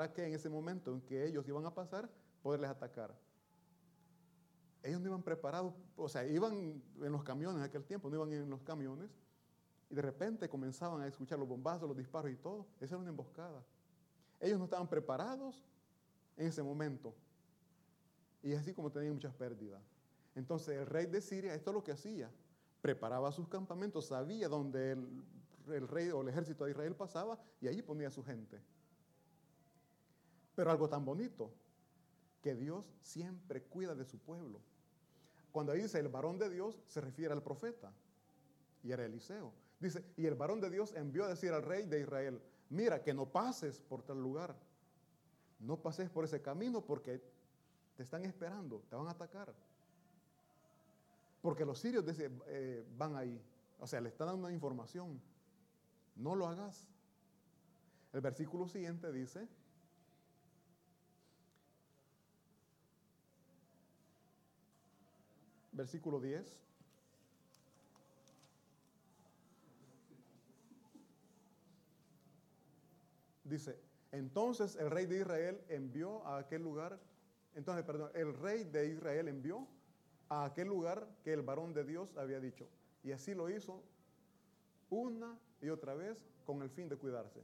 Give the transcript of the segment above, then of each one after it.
para que en ese momento en que ellos iban a pasar, poderles atacar. Ellos no iban preparados, o sea, iban en los camiones en aquel tiempo, no iban en los camiones, y de repente comenzaban a escuchar los bombazos, los disparos y todo. Esa era una emboscada. Ellos no estaban preparados en ese momento. Y así como tenían muchas pérdidas. Entonces el rey de Siria, esto es lo que hacía. Preparaba sus campamentos, sabía dónde el, rey o el ejército de Israel pasaba y allí ponía su gente. Pero algo tan bonito, que Dios siempre cuida de su pueblo. Cuando dice el varón de Dios, se refiere al profeta. Y era Eliseo. Dice, y el varón de Dios envió a decir al rey de Israel, mira, que no pases por tal lugar. No pases por ese camino porque te están esperando, te van a atacar. Porque los sirios eh, van ahí. O sea, le están dando una información. No lo hagas. El versículo siguiente dice, versículo 10. Dice, entonces el rey de Israel envió a aquel lugar, entonces, perdón, el rey de Israel envió a aquel lugar que el varón de Dios había dicho. Y así lo hizo una y otra vez con el fin de cuidarse.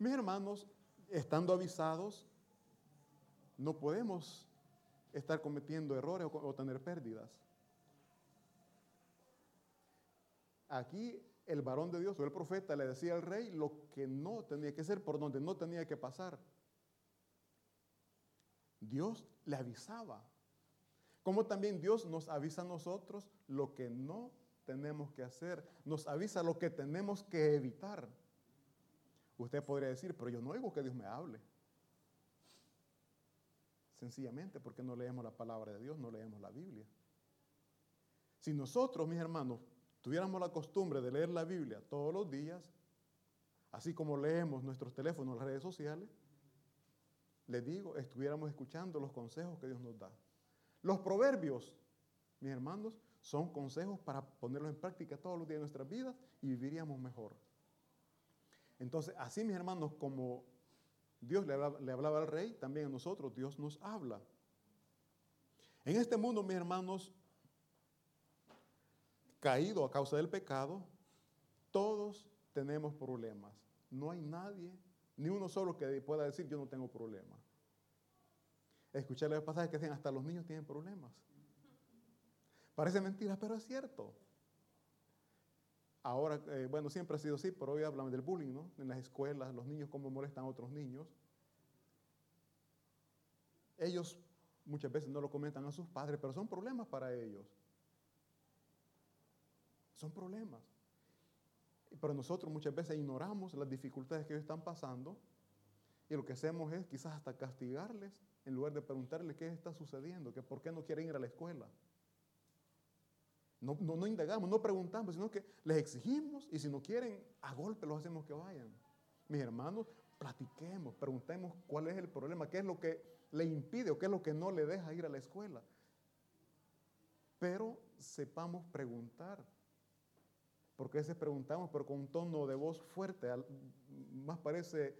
Mis hermanos, estando avisados, no podemos estar cometiendo errores o, tener pérdidas. Aquí el varón de Dios o el profeta le decía al rey lo que no tenía que ser, por donde no tenía que pasar. Dios le avisaba. Como también Dios nos avisa a nosotros lo que no tenemos que hacer. Nos avisa lo que tenemos que evitar. Usted podría decir, pero yo no oigo que Dios me hable. Sencillamente porque no leemos la palabra de Dios, no leemos la Biblia. Si nosotros, mis hermanos, tuviéramos la costumbre de leer la Biblia todos los días, así como leemos nuestros teléfonos, las redes sociales, les digo, estuviéramos escuchando los consejos que Dios nos da. Los proverbios, mis hermanos, son consejos para ponerlos en práctica todos los días de nuestras vidas y viviríamos mejor. Entonces, así mis hermanos, como Dios le hablaba, al rey, también a nosotros Dios nos habla. En este mundo, mis hermanos, caído a causa del pecado, todos tenemos problemas. No hay nadie, ni uno solo que pueda decir yo no tengo problemas. Escuché los pasajes que dicen hasta los niños tienen problemas. Parece mentira, pero es cierto. Ahora, eh, bueno, siempre ha sido así, pero hoy hablamos del bullying, ¿no? En las escuelas, los niños cómo molestan a otros niños. Ellos muchas veces no lo comentan a sus padres, pero son problemas para ellos. Son problemas. Pero nosotros muchas veces ignoramos las dificultades que ellos están pasando y lo que hacemos es quizás hasta castigarles en lugar de preguntarles qué está sucediendo, que por qué no quieren ir a la escuela. No, no, indagamos, no preguntamos, sino que les exigimos y si no quieren, a golpe los hacemos que vayan. Mis hermanos, platiquemos, preguntemos cuál es el problema, qué es lo que le impide o qué es lo que no le deja ir a la escuela. Pero sepamos preguntar. Porque a veces preguntamos, pero con un tono de voz fuerte, más parece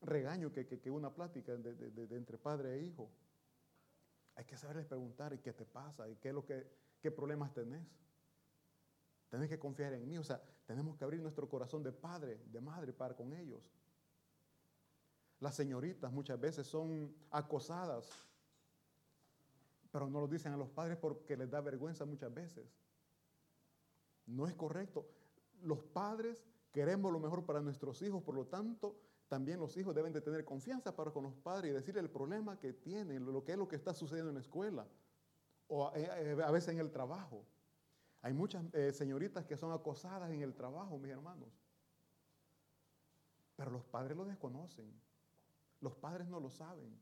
regaño que, que, una plática de, de, entre padre e hijo. Hay que saberles preguntar, ¿y qué te pasa? ¿Y qué es lo que ¿Qué problemas tenés? Tenés que confiar en mí. O sea, tenemos que abrir nuestro corazón de padre, de madre para con ellos. Las señoritas muchas veces son acosadas, pero no lo dicen a los padres porque les da vergüenza muchas veces. No es correcto. Los padres queremos lo mejor para nuestros hijos, por lo tanto, también los hijos deben de tener confianza para con los padres y decirle el problema que tienen, lo que es lo que está sucediendo en la escuela o eh, eh, a veces en el trabajo. Hay muchas eh, señoritas que son acosadas en el trabajo, mis hermanos. Pero los padres lo desconocen. Los padres no lo saben.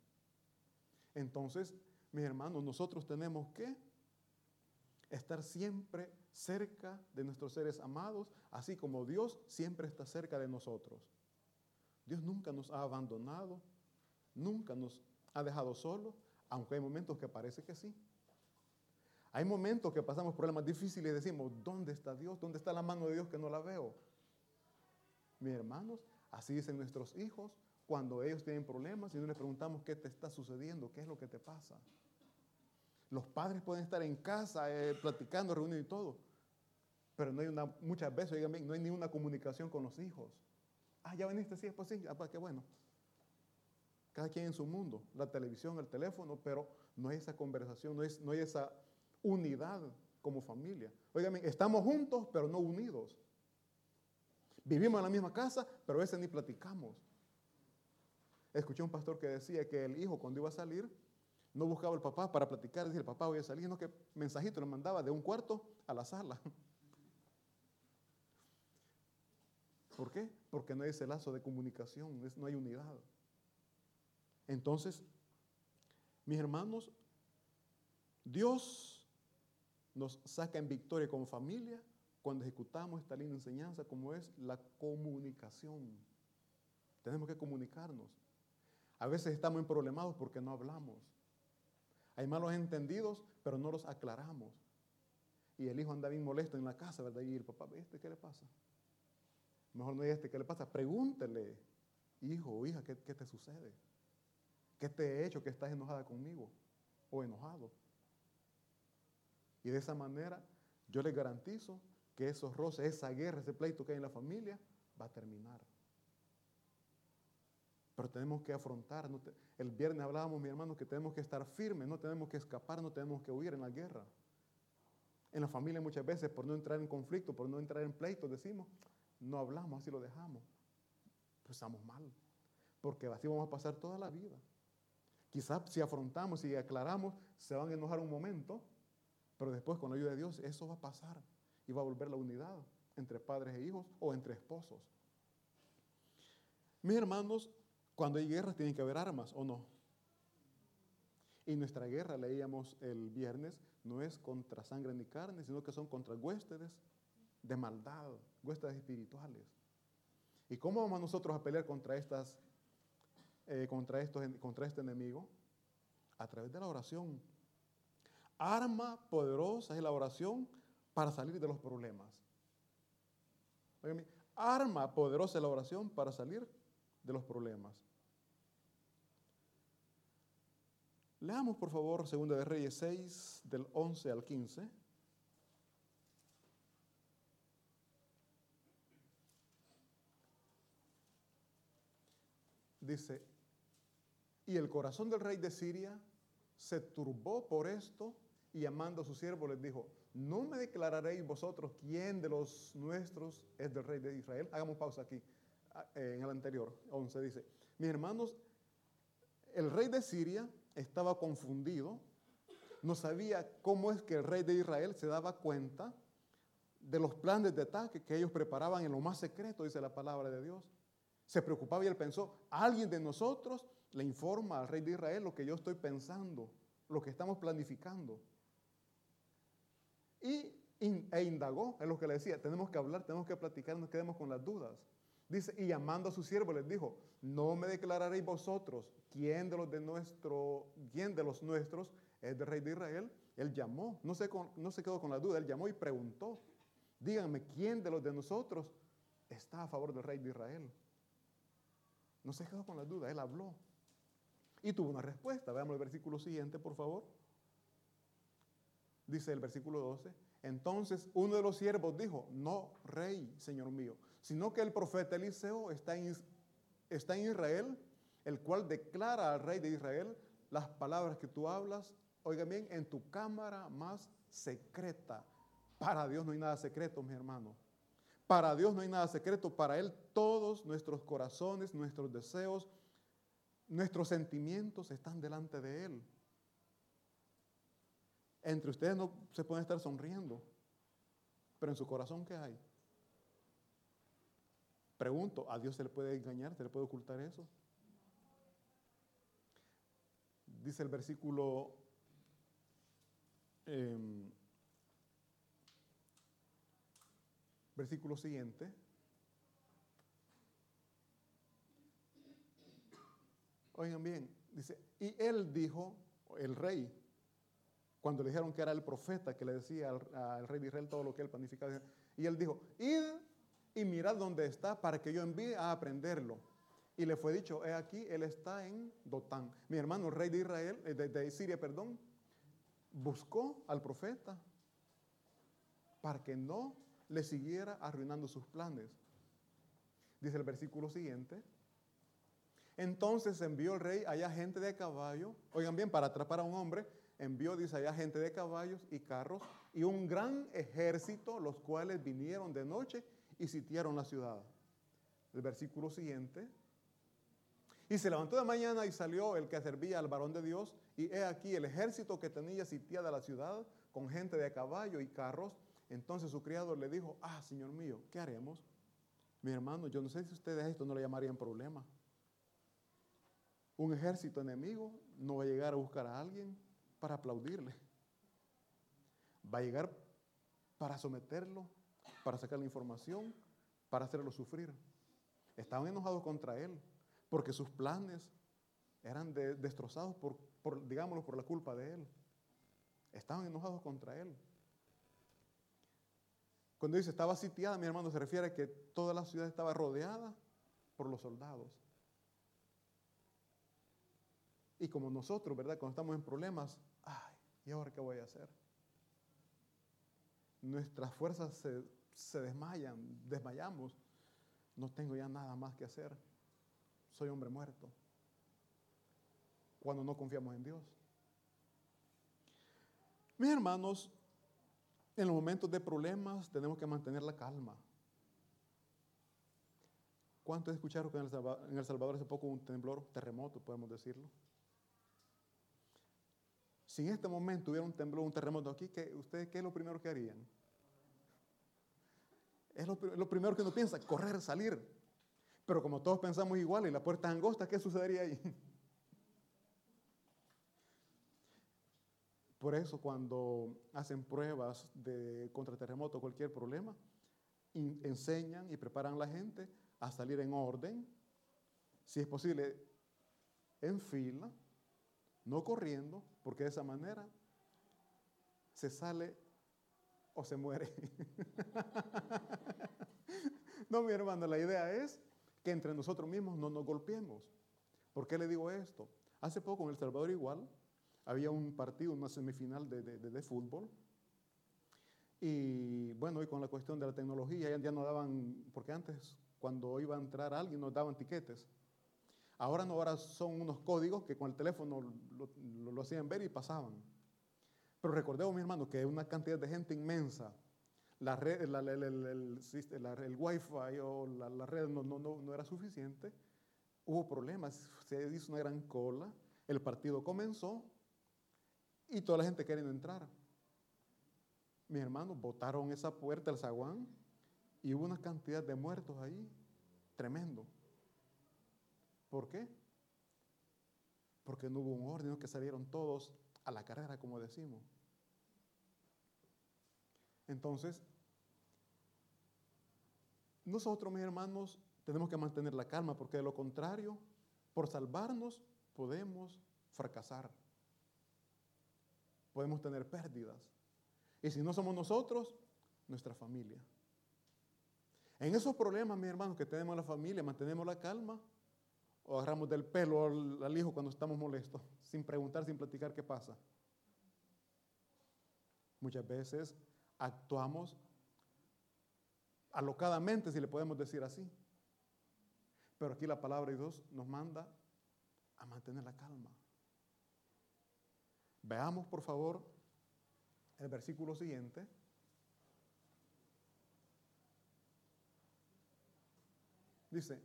Entonces, mis hermanos, nosotros tenemos que estar siempre cerca de nuestros seres amados, así como Dios siempre está cerca de nosotros. Dios nunca nos ha abandonado, nunca nos ha dejado solos, aunque hay momentos que parece que sí. Hay momentos que pasamos problemas difíciles y decimos, ¿dónde está Dios? ¿Dónde está la mano de Dios que no la veo? Mis hermanos, Así dicen nuestros hijos cuando ellos tienen problemas y no les preguntamos qué te está sucediendo, qué es lo que te pasa. Los padres pueden estar en casa eh, platicando, reunidos y todo, pero no hay una, muchas veces, no hay ni una comunicación con los hijos. Ah, ya veniste, sí, pues sí, ah, pues qué bueno. Cada quien en su mundo, la televisión, el teléfono, pero no hay esa conversación, no, es, no hay esa unidad como familia. Oigan, estamos juntos, pero no unidos. Vivimos en la misma casa, pero a veces ni platicamos. Escuché un pastor que decía que el hijo cuando iba a salir no buscaba al papá para platicar, el papá voy a salir, no que mensajito le mandaba de un cuarto a la sala. ¿Por qué? Porque no hay ese lazo de comunicación, no hay unidad. Entonces, mis hermanos, Dios nos saca en victoria como familia cuando ejecutamos esta linda enseñanza como es la comunicación. Tenemos que comunicarnos. A veces estamos en problemados porque no hablamos. Hay malos entendidos, pero no los aclaramos. Y el hijo anda bien molesto en la casa, ¿verdad? Y el papá, ¿este qué le pasa? Mejor no diga este qué le pasa. Pregúntele, hijo o hija, ¿qué, ¿qué te sucede? ¿Qué te he hecho que estás enojada conmigo o enojado? Y de esa manera yo les garantizo que esos roces, esa guerra, ese pleito que hay en la familia va a terminar. Pero tenemos que afrontar. el viernes hablábamos, mi hermano, que tenemos que estar firmes, no tenemos que escapar, no tenemos que huir en la guerra. En la familia muchas veces, por no entrar en conflicto, por no entrar en pleito, decimos, no hablamos, así lo dejamos. Pues estamos mal, porque así vamos a pasar toda la vida. Quizás si afrontamos y aclaramos, se van a enojar un momento, pero después con la ayuda de Dios eso va a pasar y va a volver la unidad entre padres e hijos o entre esposos. Mis hermanos, cuando hay guerras tienen que haber armas o no. Y nuestra guerra, leíamos el viernes, no es contra sangre ni carne, sino que son contra huéspedes de maldad, huéspedes espirituales. ¿Y cómo vamos nosotros a pelear contra, estas, eh, contra, estos, contra este enemigo? A través de la oración. Arma poderosa es la oración para salir de los problemas. arma poderosa la oración para salir de los problemas. Leamos por favor 2 de Reyes 6 del 11 al 15. Dice, y el corazón del rey de Siria se turbó por esto y llamando a su siervo les dijo, no me declararéis vosotros quién de los nuestros es del rey de Israel. Hagamos pausa aquí, ah, eh, en el anterior, 11 dice, mis hermanos, el rey de Siria estaba confundido, no sabía cómo es que el rey de Israel se daba cuenta de los planes de ataque que ellos preparaban en lo más secreto, dice la palabra de Dios. Se preocupaba y él pensó, alguien de nosotros le informa al rey de Israel lo que yo estoy pensando, lo que estamos planificando. Y e indagó, es lo que le decía, tenemos que hablar, tenemos que platicar, no quedemos con las dudas. Dice, y llamando a su siervo les dijo, no me declararéis vosotros quién de los de nuestro, quién de los nuestros es del rey de Israel. Él llamó, no se, no se quedó con la duda, él llamó y preguntó, díganme, ¿quién de los de nosotros está a favor del rey de Israel? No se quedó con la duda, él habló. Y tuvo una respuesta. Veamos el versículo siguiente, por favor dice el versículo 12, entonces uno de los siervos dijo, no, rey, señor mío, sino que el profeta Eliseo está en, está en Israel, el cual declara al rey de Israel las palabras que tú hablas, oiga bien, en tu cámara más secreta. Para Dios no hay nada secreto, mi hermano. Para Dios no hay nada secreto. Para Él todos nuestros corazones, nuestros deseos, nuestros sentimientos están delante de Él. Entre ustedes no se pueden estar sonriendo, pero en su corazón, ¿qué hay? Pregunto, ¿a Dios se le puede engañar? ¿Se le puede ocultar eso? Dice el versículo em, versículo siguiente. Oigan bien, dice, y él dijo, el rey, cuando le dijeron que era el profeta que le decía al, rey de Israel todo lo que él planificaba. Y él dijo, id y mirad dónde está para que yo envíe a aprenderlo. Y le fue dicho, he aquí, él está en Dotán. Mi hermano, rey de Israel, eh, de, de Siria, perdón, buscó al profeta para que no le siguiera arruinando sus planes. Dice el versículo siguiente. Entonces envió el rey allá gente de caballo, oigan bien, para atrapar a un hombre, envió, dice allá, gente de caballos y carros y un gran ejército, los cuales vinieron de noche y sitiaron la ciudad. El versículo siguiente. Y se levantó de mañana y salió el que servía al varón de Dios, y he aquí el ejército que tenía sitiada la ciudad con gente de caballo y carros. Entonces su criado le dijo, ah, Señor mío, ¿qué haremos? Mi hermano, yo no sé si ustedes esto no le llamarían problema. Un ejército enemigo no va a llegar a buscar a alguien para aplaudirle. Va a llegar para someterlo, para sacar la información, para hacerlo sufrir. Estaban enojados contra él porque sus planes eran destrozados por, por, digámoslo, por la culpa de él. Estaban enojados contra él. Cuando dice estaba sitiada, mi hermano, se refiere a que toda la ciudad estaba rodeada por los soldados. Y como nosotros, ¿verdad? Cuando estamos en problemas, ¿y ahora qué voy a hacer? Nuestras fuerzas se, se desmayan, desmayamos. No tengo ya nada más que hacer. Soy hombre muerto. Cuando no confiamos en Dios. Mis hermanos, en los momentos de problemas tenemos que mantener la calma. ¿Cuántos escucharon que en El Salvador hace poco un temblor, terremoto, podemos decirlo? Si en este momento hubiera un temblor, un terremoto aquí, ¿qué, ¿ustedes qué es lo primero que harían? Es lo, primero que uno piensa, correr, salir. Pero como todos pensamos igual y la puerta es angosta, ¿qué sucedería ahí? Por eso cuando hacen pruebas de contra terremoto o cualquier problema, enseñan y preparan a la gente a salir en orden, si es posible, en fila, no corriendo, porque de esa manera se sale o se muere. no, mi hermano, la idea es que entre nosotros mismos no nos golpeemos. ¿Por qué le digo esto? Hace poco en El Salvador igual había un partido, una semifinal de, de, fútbol. Y bueno, y con la cuestión de la tecnología ya, ya no daban, porque antes cuando iba a entrar alguien nos daban tiquetes. Ahora no, ahora son unos códigos que con el teléfono lo, hacían ver y pasaban. Pero recordemos, mi hermano, que una cantidad de gente inmensa, la red, el, el, wifi o la, red no, era suficiente, hubo problemas, se hizo una gran cola, el partido comenzó y toda la gente queriendo entrar. Mis hermanos botaron esa puerta, el zaguán, y hubo una cantidad de muertos ahí, tremendo. ¿Por qué? Porque no hubo un orden, que salieron todos a la carrera, como decimos. Entonces, nosotros, mis hermanos, tenemos que mantener la calma, porque de lo contrario, por salvarnos, podemos fracasar. Podemos tener pérdidas. Y si no somos nosotros, nuestra familia. En esos problemas, mis hermanos, que tenemos la familia, mantenemos la calma, o agarramos del pelo al, hijo cuando estamos molestos, sin preguntar, sin platicar qué pasa. Muchas veces actuamos alocadamente, si le podemos decir así. Pero aquí la palabra de Dios nos manda a mantener la calma. Veamos, por favor, el versículo siguiente. Dice,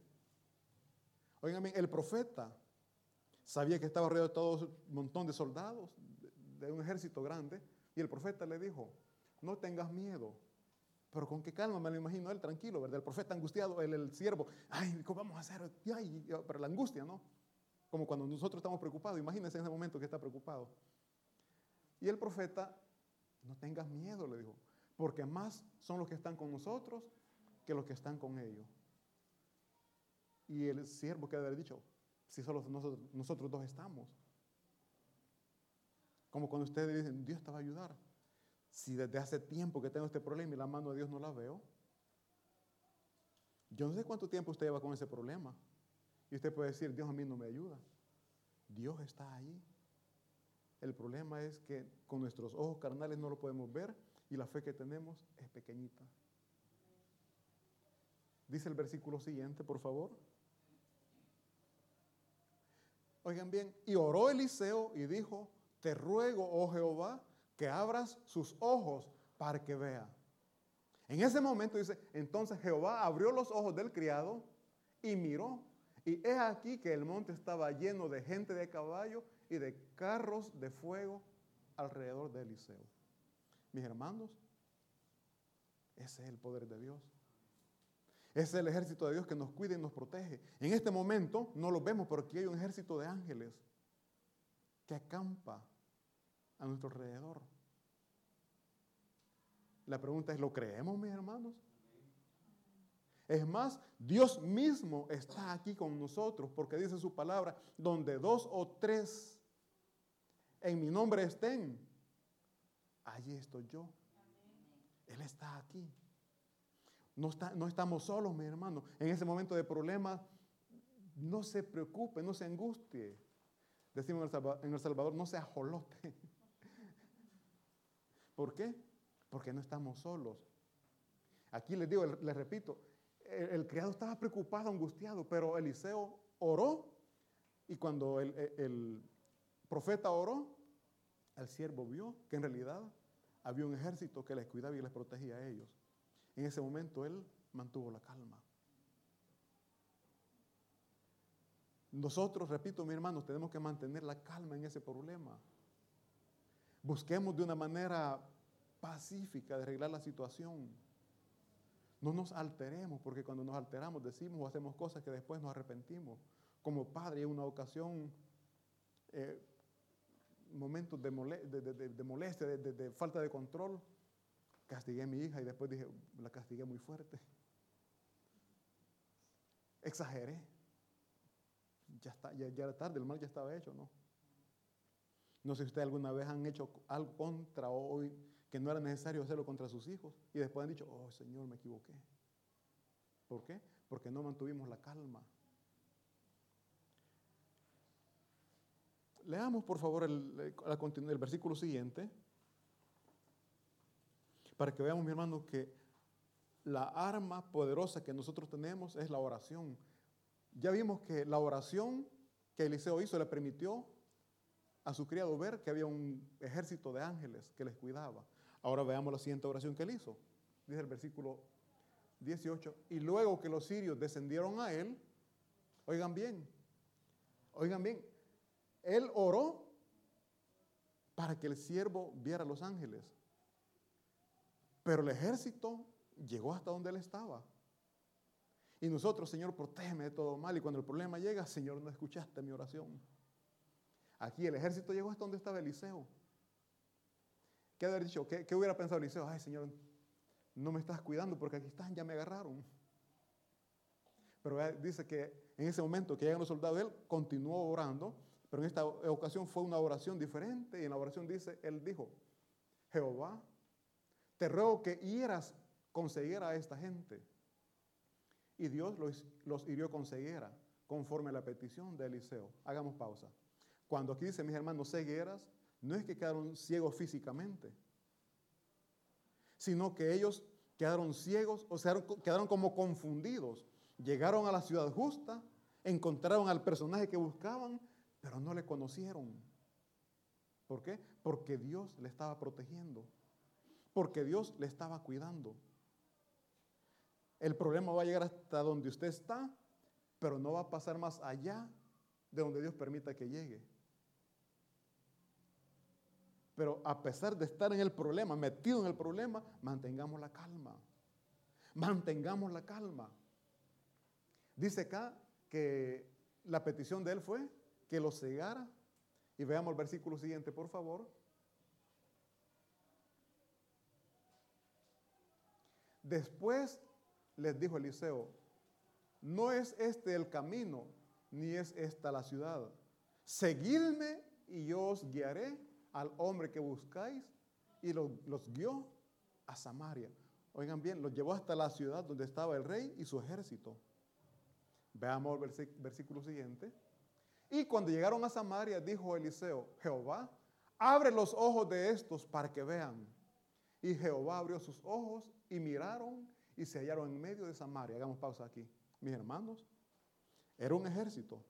Oigan, el profeta sabía que estaba rodeado de todo un montón de soldados, de un ejército grande, y el profeta le dijo, no tengas miedo, pero con qué calma, me lo imagino él tranquilo, ¿verdad? El profeta angustiado, el, el siervo, ay, ¿cómo vamos a hacer? Ay, pero la angustia, ¿no? Como cuando nosotros estamos preocupados, imagínense en ese momento que está preocupado. Y el profeta, no tengas miedo, le dijo, porque más son los que están con nosotros que los que están con ellos. Y el siervo que haber dicho, si solo nosotros, nosotros dos estamos. Como cuando ustedes dicen, Dios te va a ayudar. Si desde hace tiempo que tengo este problema y la mano de Dios no la veo, Yo no sé cuánto tiempo usted lleva con ese problema. Y usted puede decir, Dios a mí no me ayuda. Dios está ahí. El problema es que con nuestros ojos carnales no lo podemos ver y la fe que tenemos es pequeñita. Dice el versículo siguiente, por favor. Oigan bien, y oró Eliseo y dijo, te ruego, oh Jehová, que abras sus ojos para que vea. En ese momento dice, entonces Jehová abrió los ojos del criado y miró. Y es aquí que el monte estaba lleno de gente de caballo y de carros de fuego alrededor de Eliseo. Mis hermanos, ese es el poder de Dios. Es el ejército de Dios que nos cuida y nos protege. En este momento no lo vemos, pero aquí hay un ejército de ángeles que acampa a nuestro alrededor. La pregunta es, ¿lo creemos, mis hermanos? Es más, Dios mismo está aquí con nosotros porque dice su palabra, donde dos o tres en mi nombre estén, allí estoy yo. Él está aquí. No, está, no estamos solos, mi hermano. En ese momento de problema, no se preocupe, no se angustie. Decimos en El Salvador, no se ajolote. ¿Por qué? Porque no estamos solos. Aquí les digo, les repito, el, criado estaba preocupado, angustiado, pero Eliseo oró y cuando el profeta oró, el siervo vio que en realidad había un ejército que les cuidaba y les protegía a ellos. En ese momento él mantuvo la calma. Nosotros, repito, mi hermano, tenemos que mantener la calma en ese problema. Busquemos de una manera pacífica de arreglar la situación. No nos alteremos, porque cuando nos alteramos decimos o hacemos cosas que después nos arrepentimos. Como padre, en una ocasión, eh, momentos de, molestia, de, falta de control, castigué a mi hija y después dije, la castigué muy fuerte. Exageré. Ya, está, ya, ya era tarde, el mal ya estaba hecho, ¿no? No sé si ustedes alguna vez han hecho algo contra hoy que no era necesario hacerlo contra sus hijos y después han dicho, oh Señor, me equivoqué. ¿Por qué? Porque no mantuvimos la calma. Leamos por favor el, el versículo siguiente para que veamos, mi hermano, que la arma poderosa que nosotros tenemos es la oración. Ya vimos que la oración que Eliseo hizo le permitió a su criado ver que había un ejército de ángeles que les cuidaba. Ahora veamos la siguiente oración que él hizo. Dice el versículo 18. Y luego que los sirios descendieron a él, oigan bien, oigan bien, él oró para que el siervo viera a los ángeles. Pero el ejército llegó hasta donde él estaba. Y nosotros, Señor, protégeme de todo mal. Y cuando el problema llega, Señor, no escuchaste mi oración. Aquí el ejército llegó hasta donde estaba Eliseo. ¿Qué haber dicho? ¿Qué, ¿Qué, hubiera pensado Eliseo? Ay, Señor, no me estás cuidando porque aquí están, ya me agarraron. Pero dice que en ese momento que llegan los soldados, él continuó orando, pero en esta ocasión fue una oración diferente. Y en la oración dice, él dijo, Jehová, te ruego que hieras con ceguera a esta gente. Y Dios los, hirió con ceguera, conforme a la petición de Eliseo. Hagamos pausa. Cuando aquí dice, mis hermanos, cegueras, no es que quedaron ciegos físicamente, sino que ellos quedaron ciegos, o sea, quedaron como confundidos. Llegaron a la ciudad justa, encontraron al personaje que buscaban, pero no le conocieron. ¿Por qué? Porque Dios le estaba protegiendo, porque Dios le estaba cuidando. El problema va a llegar hasta donde usted está, pero no va a pasar más allá de donde Dios permita que llegue. Pero a pesar de estar en el problema, metido en el problema, mantengamos la calma. Mantengamos la calma. Dice acá que la petición de él fue que lo cegara. Y veamos el versículo siguiente, por favor. Después les dijo Eliseo, no es este el camino, ni es esta la ciudad. Seguidme y yo os guiaré al hombre que buscáis y los guió a Samaria. Oigan bien, los llevó hasta la ciudad donde estaba el rey y su ejército. Veamos el versículo siguiente. Y cuando llegaron a Samaria, dijo Eliseo, Jehová, abre los ojos de estos para que vean. Y Jehová abrió sus ojos y miraron y se hallaron en medio de Samaria. Hagamos pausa aquí. Mis hermanos, era un ejército.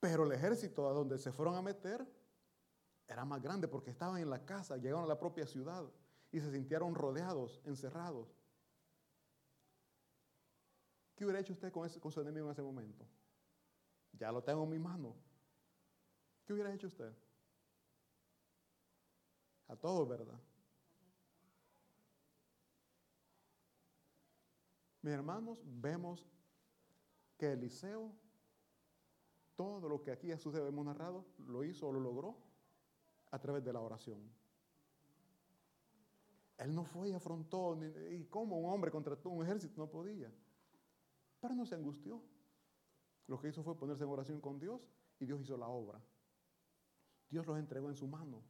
Pero el ejército a donde se fueron a meter era más grande porque estaban en la casa, llegaron a la propia ciudad y se sintieron rodeados, encerrados. ¿Qué hubiera hecho usted con, con su enemigo en ese momento? Ya lo tengo en mi mano. ¿Qué hubiera hecho usted? A todos, ¿verdad? Mis hermanos, vemos que Eliseo, todo lo que aquí Jesús hemos narrado, lo hizo o lo logró a través de la oración. Él no fue y afrontó, y como un hombre contra un ejército no podía. Pero no se angustió. Lo que hizo fue ponerse en oración con Dios y Dios hizo la obra. Dios los entregó en su mano.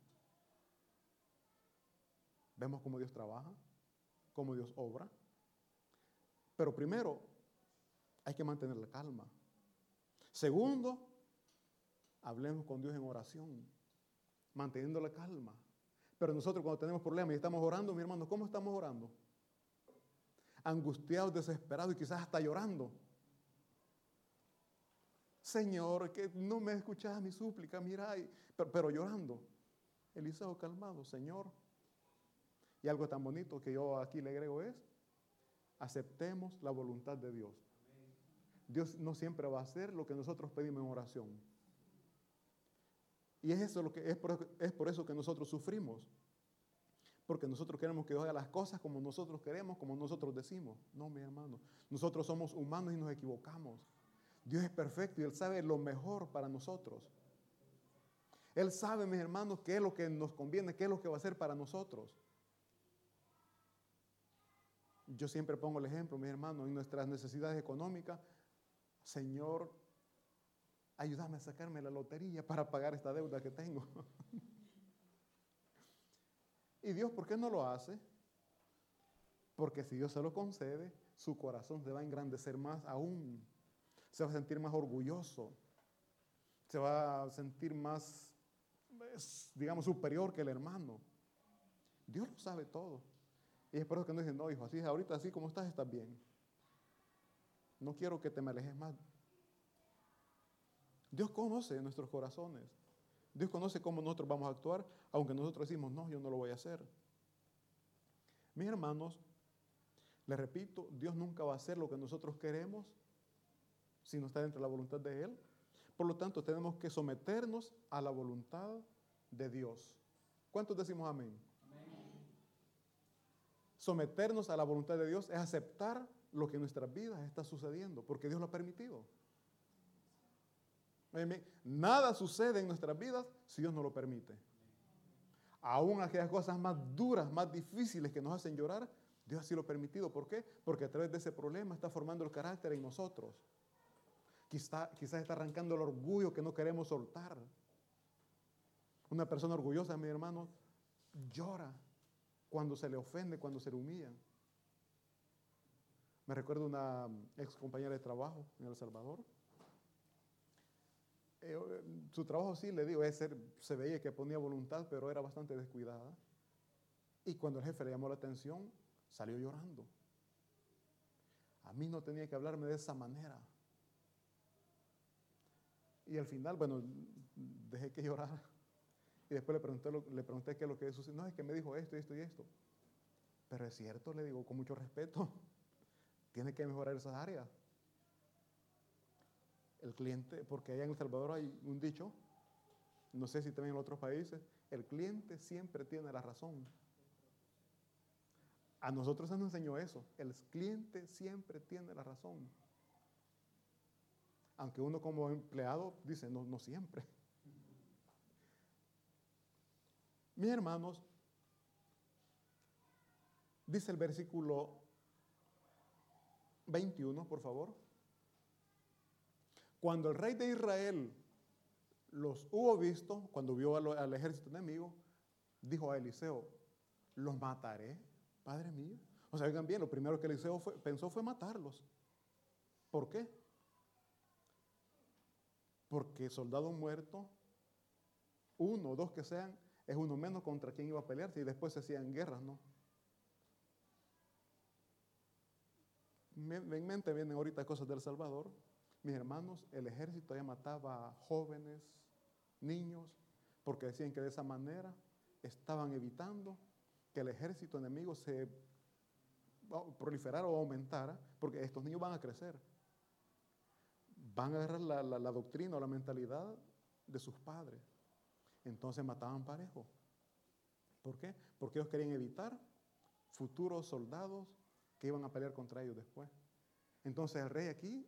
Vemos cómo Dios trabaja, cómo Dios obra. Pero primero, hay que mantener la calma. Segundo, hablemos con Dios en oración, manteniendo la calma. Pero nosotros cuando tenemos problemas y estamos orando, mi hermano, ¿cómo estamos orando? Angustiados, desesperados y quizás hasta llorando. Señor, que no me escuchas mi súplica, mira, pero, pero llorando. Eliseo calmado, Señor. Y algo tan bonito que yo aquí le agrego es, aceptemos la voluntad de Dios. Dios no siempre va a hacer lo que nosotros pedimos en oración. Y es, eso lo que, es, por, es por eso que nosotros sufrimos. Porque nosotros queremos que Dios haga las cosas como nosotros queremos, como nosotros decimos. No, mi hermano. Nosotros somos humanos y nos equivocamos. Dios es perfecto y Él sabe lo mejor para nosotros. Él sabe, mis hermanos, qué es lo que nos conviene, qué es lo que va a hacer para nosotros. Yo siempre pongo el ejemplo, mis hermanos, en nuestras necesidades económicas. Señor, ayúdame a sacarme la lotería para pagar esta deuda que tengo. ¿Y Dios por qué no lo hace? Porque si Dios se lo concede, su corazón se va a engrandecer más aún. Se va a sentir más orgulloso. Se va a sentir más, digamos, superior que el hermano. Dios lo sabe todo. Y es por eso que nos dicen, no, hijo, así ahorita así como estás, estás bien. No quiero que te me alejes más. Dios conoce nuestros corazones. Dios conoce cómo nosotros vamos a actuar, aunque nosotros decimos, no, yo no lo voy a hacer. Mis hermanos, les repito, Dios nunca va a hacer lo que nosotros queremos si no está dentro de la voluntad de Él. Por lo tanto, tenemos que someternos a la voluntad de Dios. ¿Cuántos decimos amén? Someternos a la voluntad de Dios es aceptar lo que en nuestras vidas está sucediendo, porque Dios lo ha permitido. Nada sucede en nuestras vidas si Dios no lo permite. Aún aquellas cosas más duras, más difíciles que nos hacen llorar, Dios así lo ha permitido. ¿Por qué? Porque a través de ese problema está formando el carácter en nosotros. Quizá, quizás está arrancando el orgullo que no queremos soltar. Una persona orgullosa, mi hermano, llora cuando se le ofende, cuando se le humilla. Me recuerdo una ex compañera de trabajo en El Salvador. Eh, su trabajo sí, le digo, se veía que ponía voluntad, pero era bastante descuidada. Y cuando el jefe le llamó la atención, salió llorando. A mí no tenía que hablarme de esa manera. Y al final, bueno, dejé que llorara. Y después le pregunté, le pregunté qué es lo que sucedió. No, es que me dijo esto, esto y esto. Pero es cierto, le digo con mucho respeto, tiene que mejorar esas áreas. El cliente, porque allá en El Salvador hay un dicho, no sé si también en otros países, el cliente siempre tiene la razón. A nosotros se nos enseñó eso, el cliente siempre tiene la razón. Aunque uno como empleado dice, no, no siempre. Mis hermanos, dice el versículo 21, por favor. Cuando el rey de Israel los hubo visto, cuando vio al, ejército enemigo, dijo a Eliseo, los mataré Padre mío. O sea, oigan bien, lo primero que Eliseo pensó fue matarlos. ¿Por qué? Porque soldado muerto, uno o dos que sean, es uno menos contra quien iba a pelearse y después se hacían guerras, ¿no? En mente vienen ahorita cosas del Salvador. Mis hermanos, el ejército ya mataba a jóvenes, niños, porque decían que de esa manera estaban evitando que el ejército enemigo se proliferara o aumentara, porque estos niños van a crecer. Van a agarrar la, la doctrina o la mentalidad de sus padres. Entonces mataban parejo. ¿Por qué? Porque ellos querían evitar futuros soldados que iban a pelear contra ellos después. Entonces el rey aquí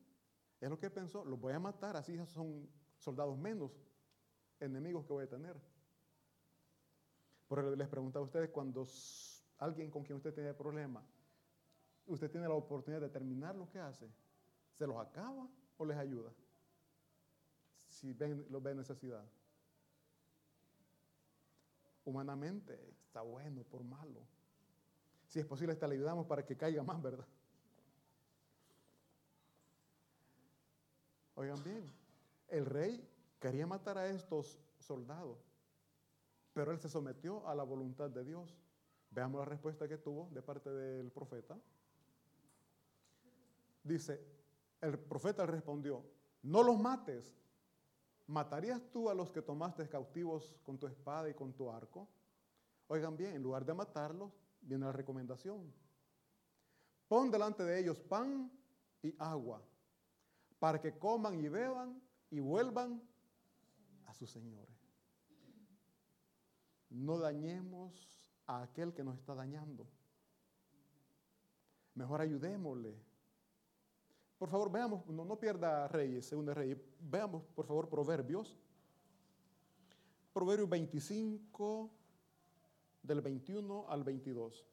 es lo que pensó, los voy a matar, así son soldados menos enemigos que voy a tener. Por eso les preguntaba a ustedes, cuando alguien con quien usted tiene problema, usted tiene la oportunidad de terminar lo que hace, ¿se los acaba o les ayuda? Si ven, los ve necesidad. Humanamente está bueno por malo. Si es posible, hasta le ayudamos para que caiga más, ¿verdad? Oigan bien, el rey quería matar a estos soldados, pero él se sometió a la voluntad de Dios. Veamos la respuesta que tuvo de parte del profeta. Dice, el profeta respondió, no los mates. ¿Matarías tú a los que tomaste cautivos con tu espada y con tu arco? Oigan bien, en lugar de matarlos, viene la recomendación. Pon delante de ellos pan y agua para que coman y beban y vuelvan a sus señores. No dañemos a aquel que nos está dañando. Mejor ayudémosle. Por favor, veamos, no, no pierda Reyes, Segunda Reyes. Veamos, por favor, Proverbios. Proverbios 25, del 21 al 22.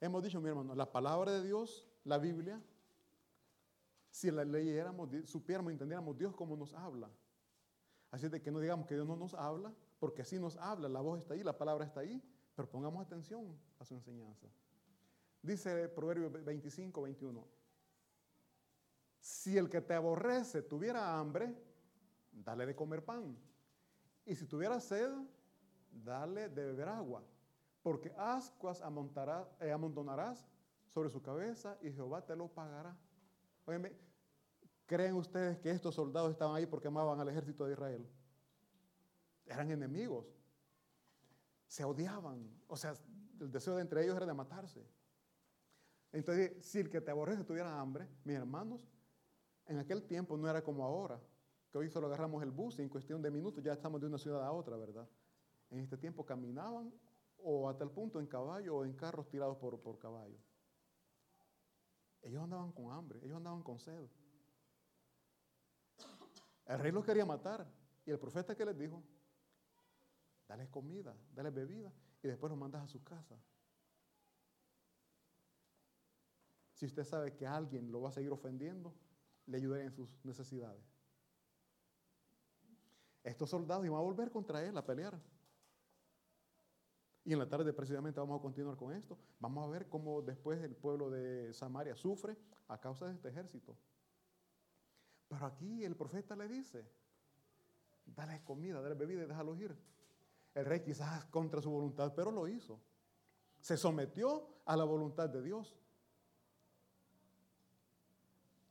Hemos dicho, mi hermano, la palabra de Dios, la Biblia, si la leyéramos, supiéramos, entendiéramos Dios como nos habla. Así de que no digamos que Dios no nos habla, porque así nos habla, la voz está ahí, la palabra está ahí, pero pongamos atención a su enseñanza. Dice Proverbio 25, 21. Si el que te aborrece tuviera hambre, dale de comer pan. Y si tuviera sed, dale de beber agua. Porque ascuas eh, amontonarás sobre su cabeza y Jehová te lo pagará. ¿creen ustedes que estos soldados estaban ahí porque amaban al ejército de Israel? Eran enemigos. Se odiaban. O sea, el deseo de entre ellos era de matarse. Entonces, si el que te aborrece tuviera hambre, mis hermanos, en aquel tiempo no era como ahora, que hoy solo agarramos el bus y en cuestión de minutos ya estamos de una ciudad a otra, ¿verdad? En este tiempo caminaban o hasta el punto en caballo o en carros tirados por, por caballo. Ellos andaban con hambre, ellos andaban con sed. El rey los quería matar. Y el profeta que les dijo, dale comida, dale bebida y después los mandas a su casa. Si usted sabe que alguien lo va a seguir ofendiendo, le ayudaré en sus necesidades. Estos soldados iban a volver contra él a pelear. Y en la tarde precisamente vamos a continuar con esto. Vamos a ver cómo después el pueblo de Samaria sufre a causa de este ejército. Pero aquí el profeta le dice, dale comida, dale bebida y déjalo ir. El rey quizás contra su voluntad, pero lo hizo. Se sometió a la voluntad de Dios.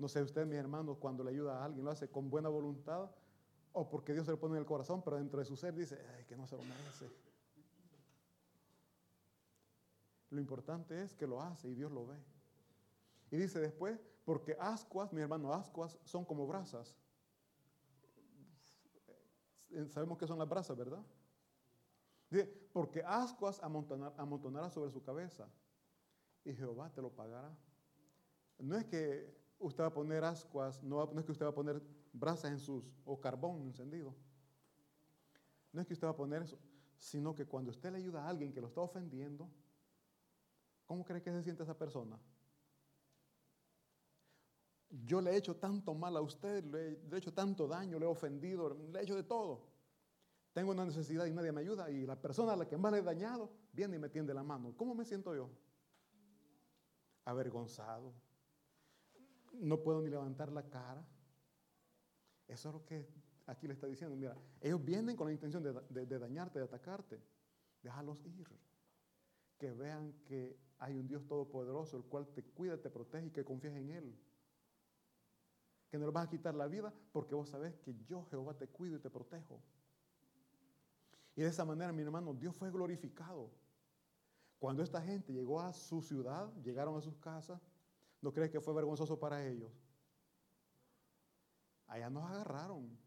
No sé usted, mis hermanos, cuando le ayuda a alguien, lo hace con buena voluntad o porque Dios se lo pone en el corazón, pero dentro de su ser dice, ay, que no se lo merece. Lo importante es que lo hace y Dios lo ve. Y dice después, porque ascuas, mi hermano, ascuas son como brasas. Eh, sabemos que son las brasas, ¿verdad? Dice, porque ascuas amontonará sobre su cabeza y Jehová te lo pagará. No es que usted va a poner ascuas, no, no es que usted va a poner brasas en sus, o carbón encendido. No es que usted va a poner eso, sino que cuando usted le ayuda a alguien que lo está ofendiendo, ¿Cómo cree que se siente esa persona? Yo le he hecho tanto mal a usted, le he hecho tanto daño, le he ofendido, le he hecho de todo. tengo una necesidad y nadie me ayuda y la persona a la que más le he dañado viene y me tiende la mano. ¿Cómo me siento yo? Avergonzado. No puedo ni levantar la cara. Eso es lo que aquí le está diciendo. Mira, ellos vienen con la intención de, dañarte, de atacarte. Déjalos ir. Que vean que hay un Dios todopoderoso, el cual te cuida, te protege y que confías en Él. Que no le vas a quitar la vida porque vos sabés que yo, Jehová, te cuido y te protejo. Y de esa manera, mi hermano, Dios fue glorificado. Cuando esta gente llegó a su ciudad, llegaron a sus casas, ¿no crees que fue vergonzoso para ellos? Allá nos agarraron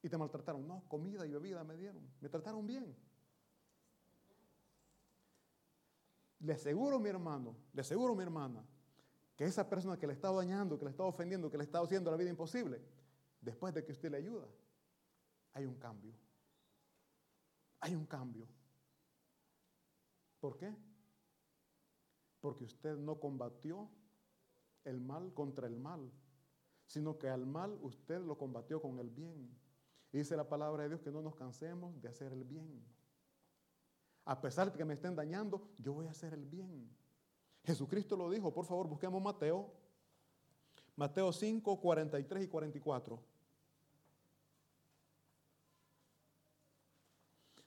y te maltrataron. No, comida y bebida me dieron. Me trataron bien. Le aseguro, mi hermano, le aseguro, mi hermana, que esa persona que le está dañando, que le está ofendiendo, que le está haciendo la vida imposible, después de que usted le ayuda, hay un cambio. Hay un cambio. ¿Por qué? Porque usted no combatió el mal contra el mal, sino que al mal usted lo combatió con el bien. Dice la palabra de Dios que no nos cansemos de hacer el bien. A pesar de que me estén dañando, yo voy a hacer el bien. Jesucristo lo dijo. Por favor, busquemos Mateo. Mateo 5, 43 y 44.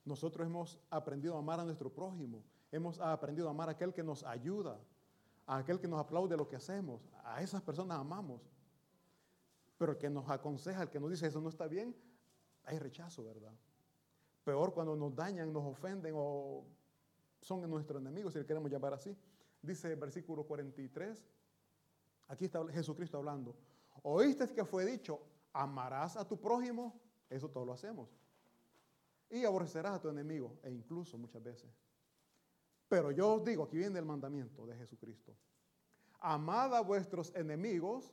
Nosotros hemos aprendido a amar a nuestro prójimo. Hemos aprendido a amar a aquel que nos ayuda, a aquel que nos aplaude lo que hacemos. A esas personas amamos. Pero el que nos aconseja, el que nos dice eso no está bien, hay rechazo, ¿verdad? Peor cuando nos dañan, nos ofenden o son nuestros enemigos, si le queremos llamar así. Dice el versículo 43, aquí está Jesucristo hablando. Oíste que fue dicho, amarás a tu prójimo, eso todo lo hacemos. Y aborrecerás a tu enemigo, e incluso muchas veces. Pero yo os digo, aquí viene el mandamiento de Jesucristo. Amad a vuestros enemigos,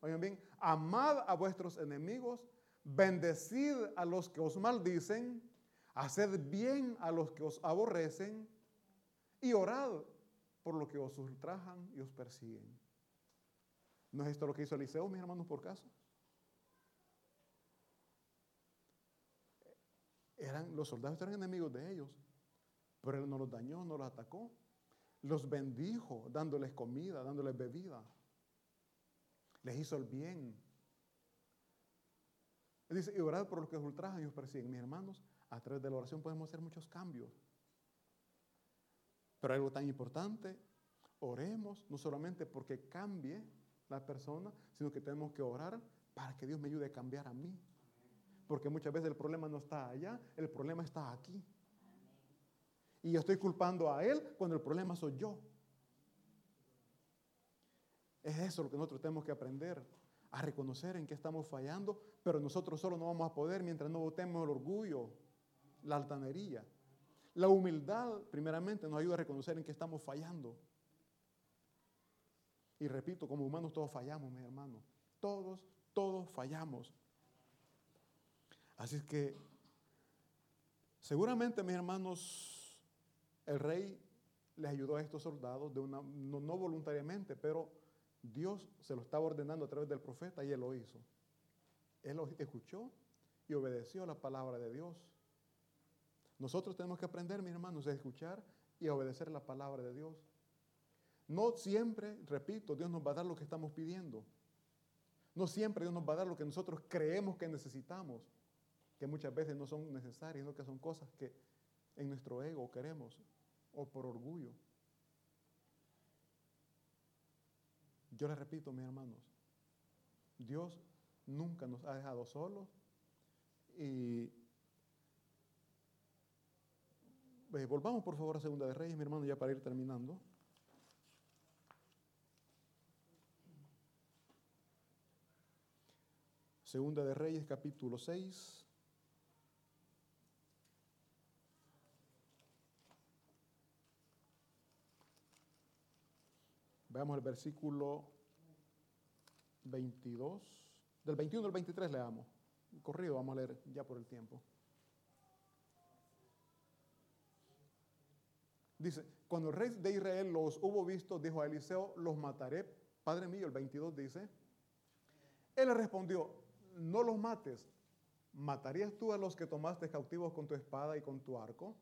oigan bien, amad a vuestros enemigos, bendecid a los que os maldicen, haced bien a los que os aborrecen y orad por lo que os ultrajan y os persiguen. ¿No es esto lo que hizo Eliseo, mis hermanos, por caso? Eran, los soldados eran enemigos de ellos, pero él no los dañó, no los atacó. Los bendijo, dándoles comida, dándoles bebida. Les hizo el bien. Él dice, y orad por lo que os ultrajan y os persiguen. Mis hermanos, a través de la oración podemos hacer muchos cambios. Pero algo tan importante, oremos no solamente porque cambie la persona, sino que tenemos que orar para que Dios me ayude a cambiar a mí. Porque muchas veces el problema no está allá, el problema está aquí. Y yo estoy culpando a Él cuando el problema soy yo. Es eso lo que nosotros tenemos que aprender, a reconocer en qué estamos fallando, pero nosotros solo no vamos a poder mientras no votemos el orgullo, la altanería. La humildad, primeramente, nos ayuda a reconocer en qué estamos fallando. Y repito, como humanos todos fallamos, mis hermanos. Todos, todos fallamos. Así es que, seguramente, mis hermanos, el rey les ayudó a estos soldados, de una, no, no voluntariamente, pero Dios se lo estaba ordenando a través del profeta y él lo hizo. Él lo escuchó y obedeció la palabra de Dios. Nosotros tenemos que aprender, mis hermanos, a escuchar y a obedecer la palabra de Dios. No siempre, repito, Dios nos va a dar lo que estamos pidiendo. No siempre Dios nos va a dar lo que nosotros creemos que necesitamos, que muchas veces no son necesarias, sino que son cosas que en nuestro ego queremos o por orgullo. Yo les repito, mis hermanos, Dios nunca nos ha dejado solos y Eh, volvamos por favor a Segunda de Reyes, mi hermano, ya para ir terminando. Segunda de Reyes, capítulo 6. Veamos el versículo 22. Del 21 al 23 leamos. Corrido, vamos a leer ya por el tiempo. Dice, cuando el rey de Israel los hubo visto, dijo a Eliseo, los mataré. Padre mío, el 22 dice, él respondió, no los mates, ¿Matarías tú a los que tomaste cautivos con tu espada y con tu arco?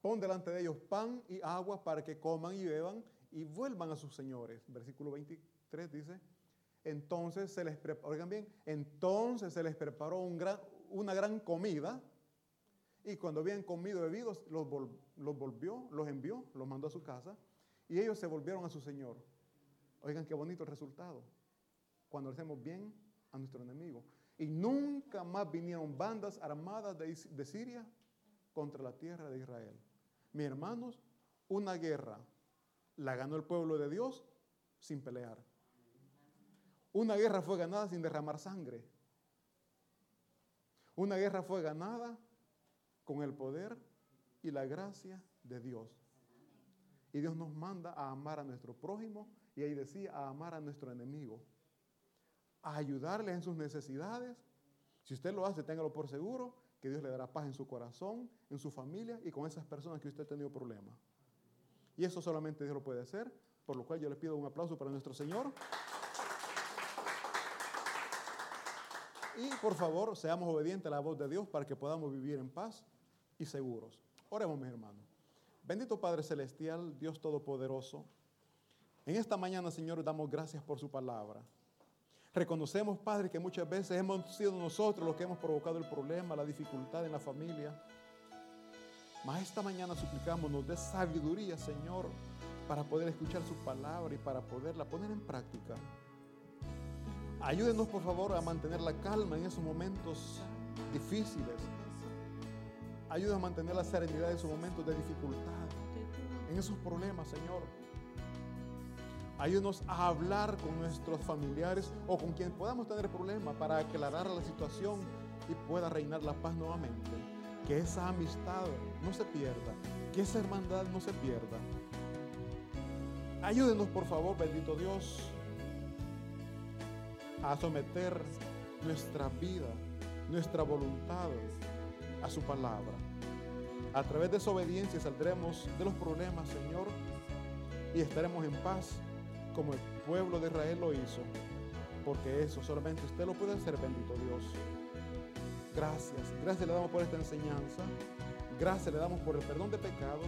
Pon delante de ellos pan y agua para que coman y beban y vuelvan a sus señores. Versículo 23 dice, entonces se les preparó, bien, entonces se les preparó una gran comida y cuando habían comido y bebido, los, los volvió, los envió, los mandó a su casa y ellos se volvieron a su Señor. Oigan qué bonito resultado. Cuando hacemos bien a nuestro enemigo. Y nunca más vinieron bandas armadas de, de Siria contra la tierra de Israel. Mis hermanos, una guerra la ganó el pueblo de Dios sin pelear. Una guerra fue ganada sin derramar sangre. Una guerra fue ganada con el poder y la gracia de Dios. Y Dios nos manda a amar a nuestro prójimo y ahí decía a amar a nuestro enemigo a ayudarles en sus necesidades. Si usted lo hace, téngalo por seguro que Dios le dará paz en su corazón, en su familia y con esas personas que usted ha tenido problemas. Y eso solamente Dios lo puede hacer, por lo cual yo le pido un aplauso para nuestro Señor. Y por favor, seamos obedientes a la voz de Dios para que podamos vivir en paz y seguros. Oremos, mis hermanos. Bendito Padre Celestial, Dios Todopoderoso. En esta mañana, Señor, damos gracias por su palabra. Reconocemos, Padre, que muchas veces hemos sido nosotros los que hemos provocado el problema, la dificultad en la familia. Mas esta mañana suplicamos, nos dé sabiduría, Señor, para poder escuchar su palabra y para poderla poner en práctica. Ayúdenos, por favor, a mantener la calma en esos momentos difíciles. Ayúdenos a mantener la serenidad en esos momentos de dificultad, en esos problemas, Señor. Ayúdanos a hablar con nuestros familiares o con quien podamos tener problemas para aclarar la situación y pueda reinar la paz nuevamente. Que esa amistad no se pierda, que esa hermandad no se pierda. Ayúdenos, por favor, bendito Dios, a someter nuestra vida, nuestra voluntad a su palabra. A través de esa obediencia saldremos de los problemas, Señor, y estaremos en paz como el pueblo de Israel lo hizo, porque eso solamente usted lo puede hacer, bendito Dios. Gracias, gracias le damos por esta enseñanza, gracias le damos por el perdón de pecados